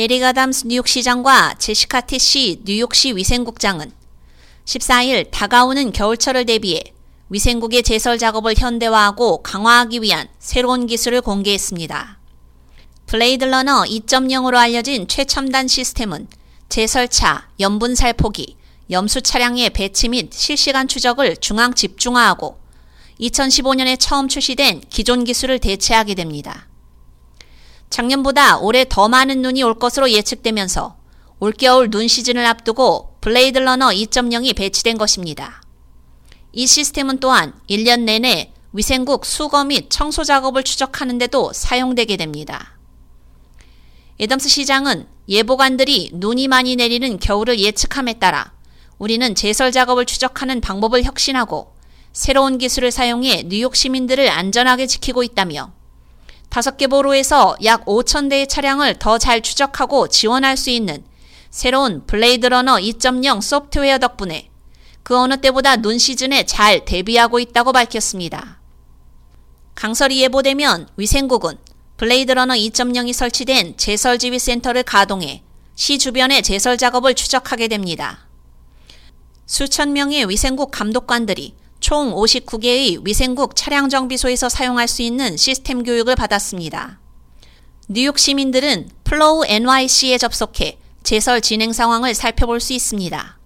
에릭 아담스 뉴욕시장과 제시카 티시 뉴욕시 위생국장은 14일 다가오는 겨울철을 대비해 위생국의 제설 작업을 현대화하고 강화하기 위한 새로운 기술을 공개했습니다. BladeRunner 2.0으로 알려진 최첨단 시스템은 제설차, 염분 살포기, 염수 차량의 배치 및 실시간 추적을 중앙 집중화하고 2015년에 처음 출시된 기존 기술을 대체하게 됩니다. 작년보다 올해 더 많은 눈이 올 것으로 예측되면서 올겨울 눈 시즌을 앞두고 BladeRunner 2.0이 배치된 것입니다. 이 시스템은 또한 1년 내내 위생국 수거 및 청소 작업을 추적하는 데도 사용되게 됩니다. 애덤스 시장은 예보관들이 눈이 많이 내리는 겨울을 예측함에 따라 우리는 제설 작업을 추적하는 방법을 혁신하고 새로운 기술을 사용해 뉴욕 시민들을 안전하게 지키고 있다며 다섯 개 borough에서 약 5천 대의 차량을 더 잘 추적하고 지원할 수 있는 새로운 BladeRunner 2.0 소프트웨어 덕분에 그 어느 때보다 눈 시즌에 잘 대비하고 있다고 밝혔습니다. 강설이 예보되면 위생국은 BladeRunner 2.0이 설치된 제설지휘 센터를 가동해 시 주변의 제설 작업을 추적하게 됩니다. 수천 명의 위생국 감독관들이 총 59개의 위생국 차량 정비소에서 사용할 수 있는 시스템 교육을 받았습니다. 뉴욕 시민들은 PlowNYC에 접속해 제설 진행 상황을 살펴볼 수 있습니다.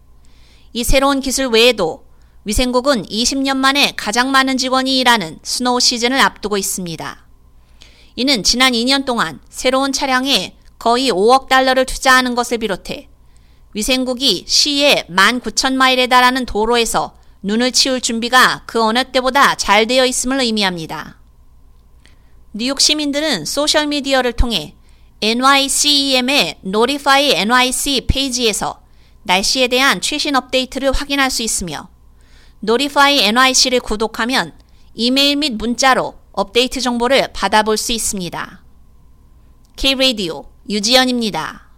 이 새로운 기술 외에도 위생국은 20년 만에 가장 많은 직원이 일하는 snow season을 앞두고 있습니다. 이는 지난 2년 동안 새로운 차량에 거의 5억 달러를 투자하는 것을 비롯해 위생국이 시에 19,000마일에 달하는 도로에서 눈을 치울 준비가 그 어느 때보다 잘 되어 있음을 의미합니다. 뉴욕 시민들은 소셜미디어를 통해 NYCEM의 Notify NYC 페이지에서 날씨에 대한 최신 업데이트를 확인할 수 있으며 Notify NYC를 구독하면 이메일 및 문자로 업데이트 정보를 받아볼 수 있습니다. K-Radio 유지연입니다.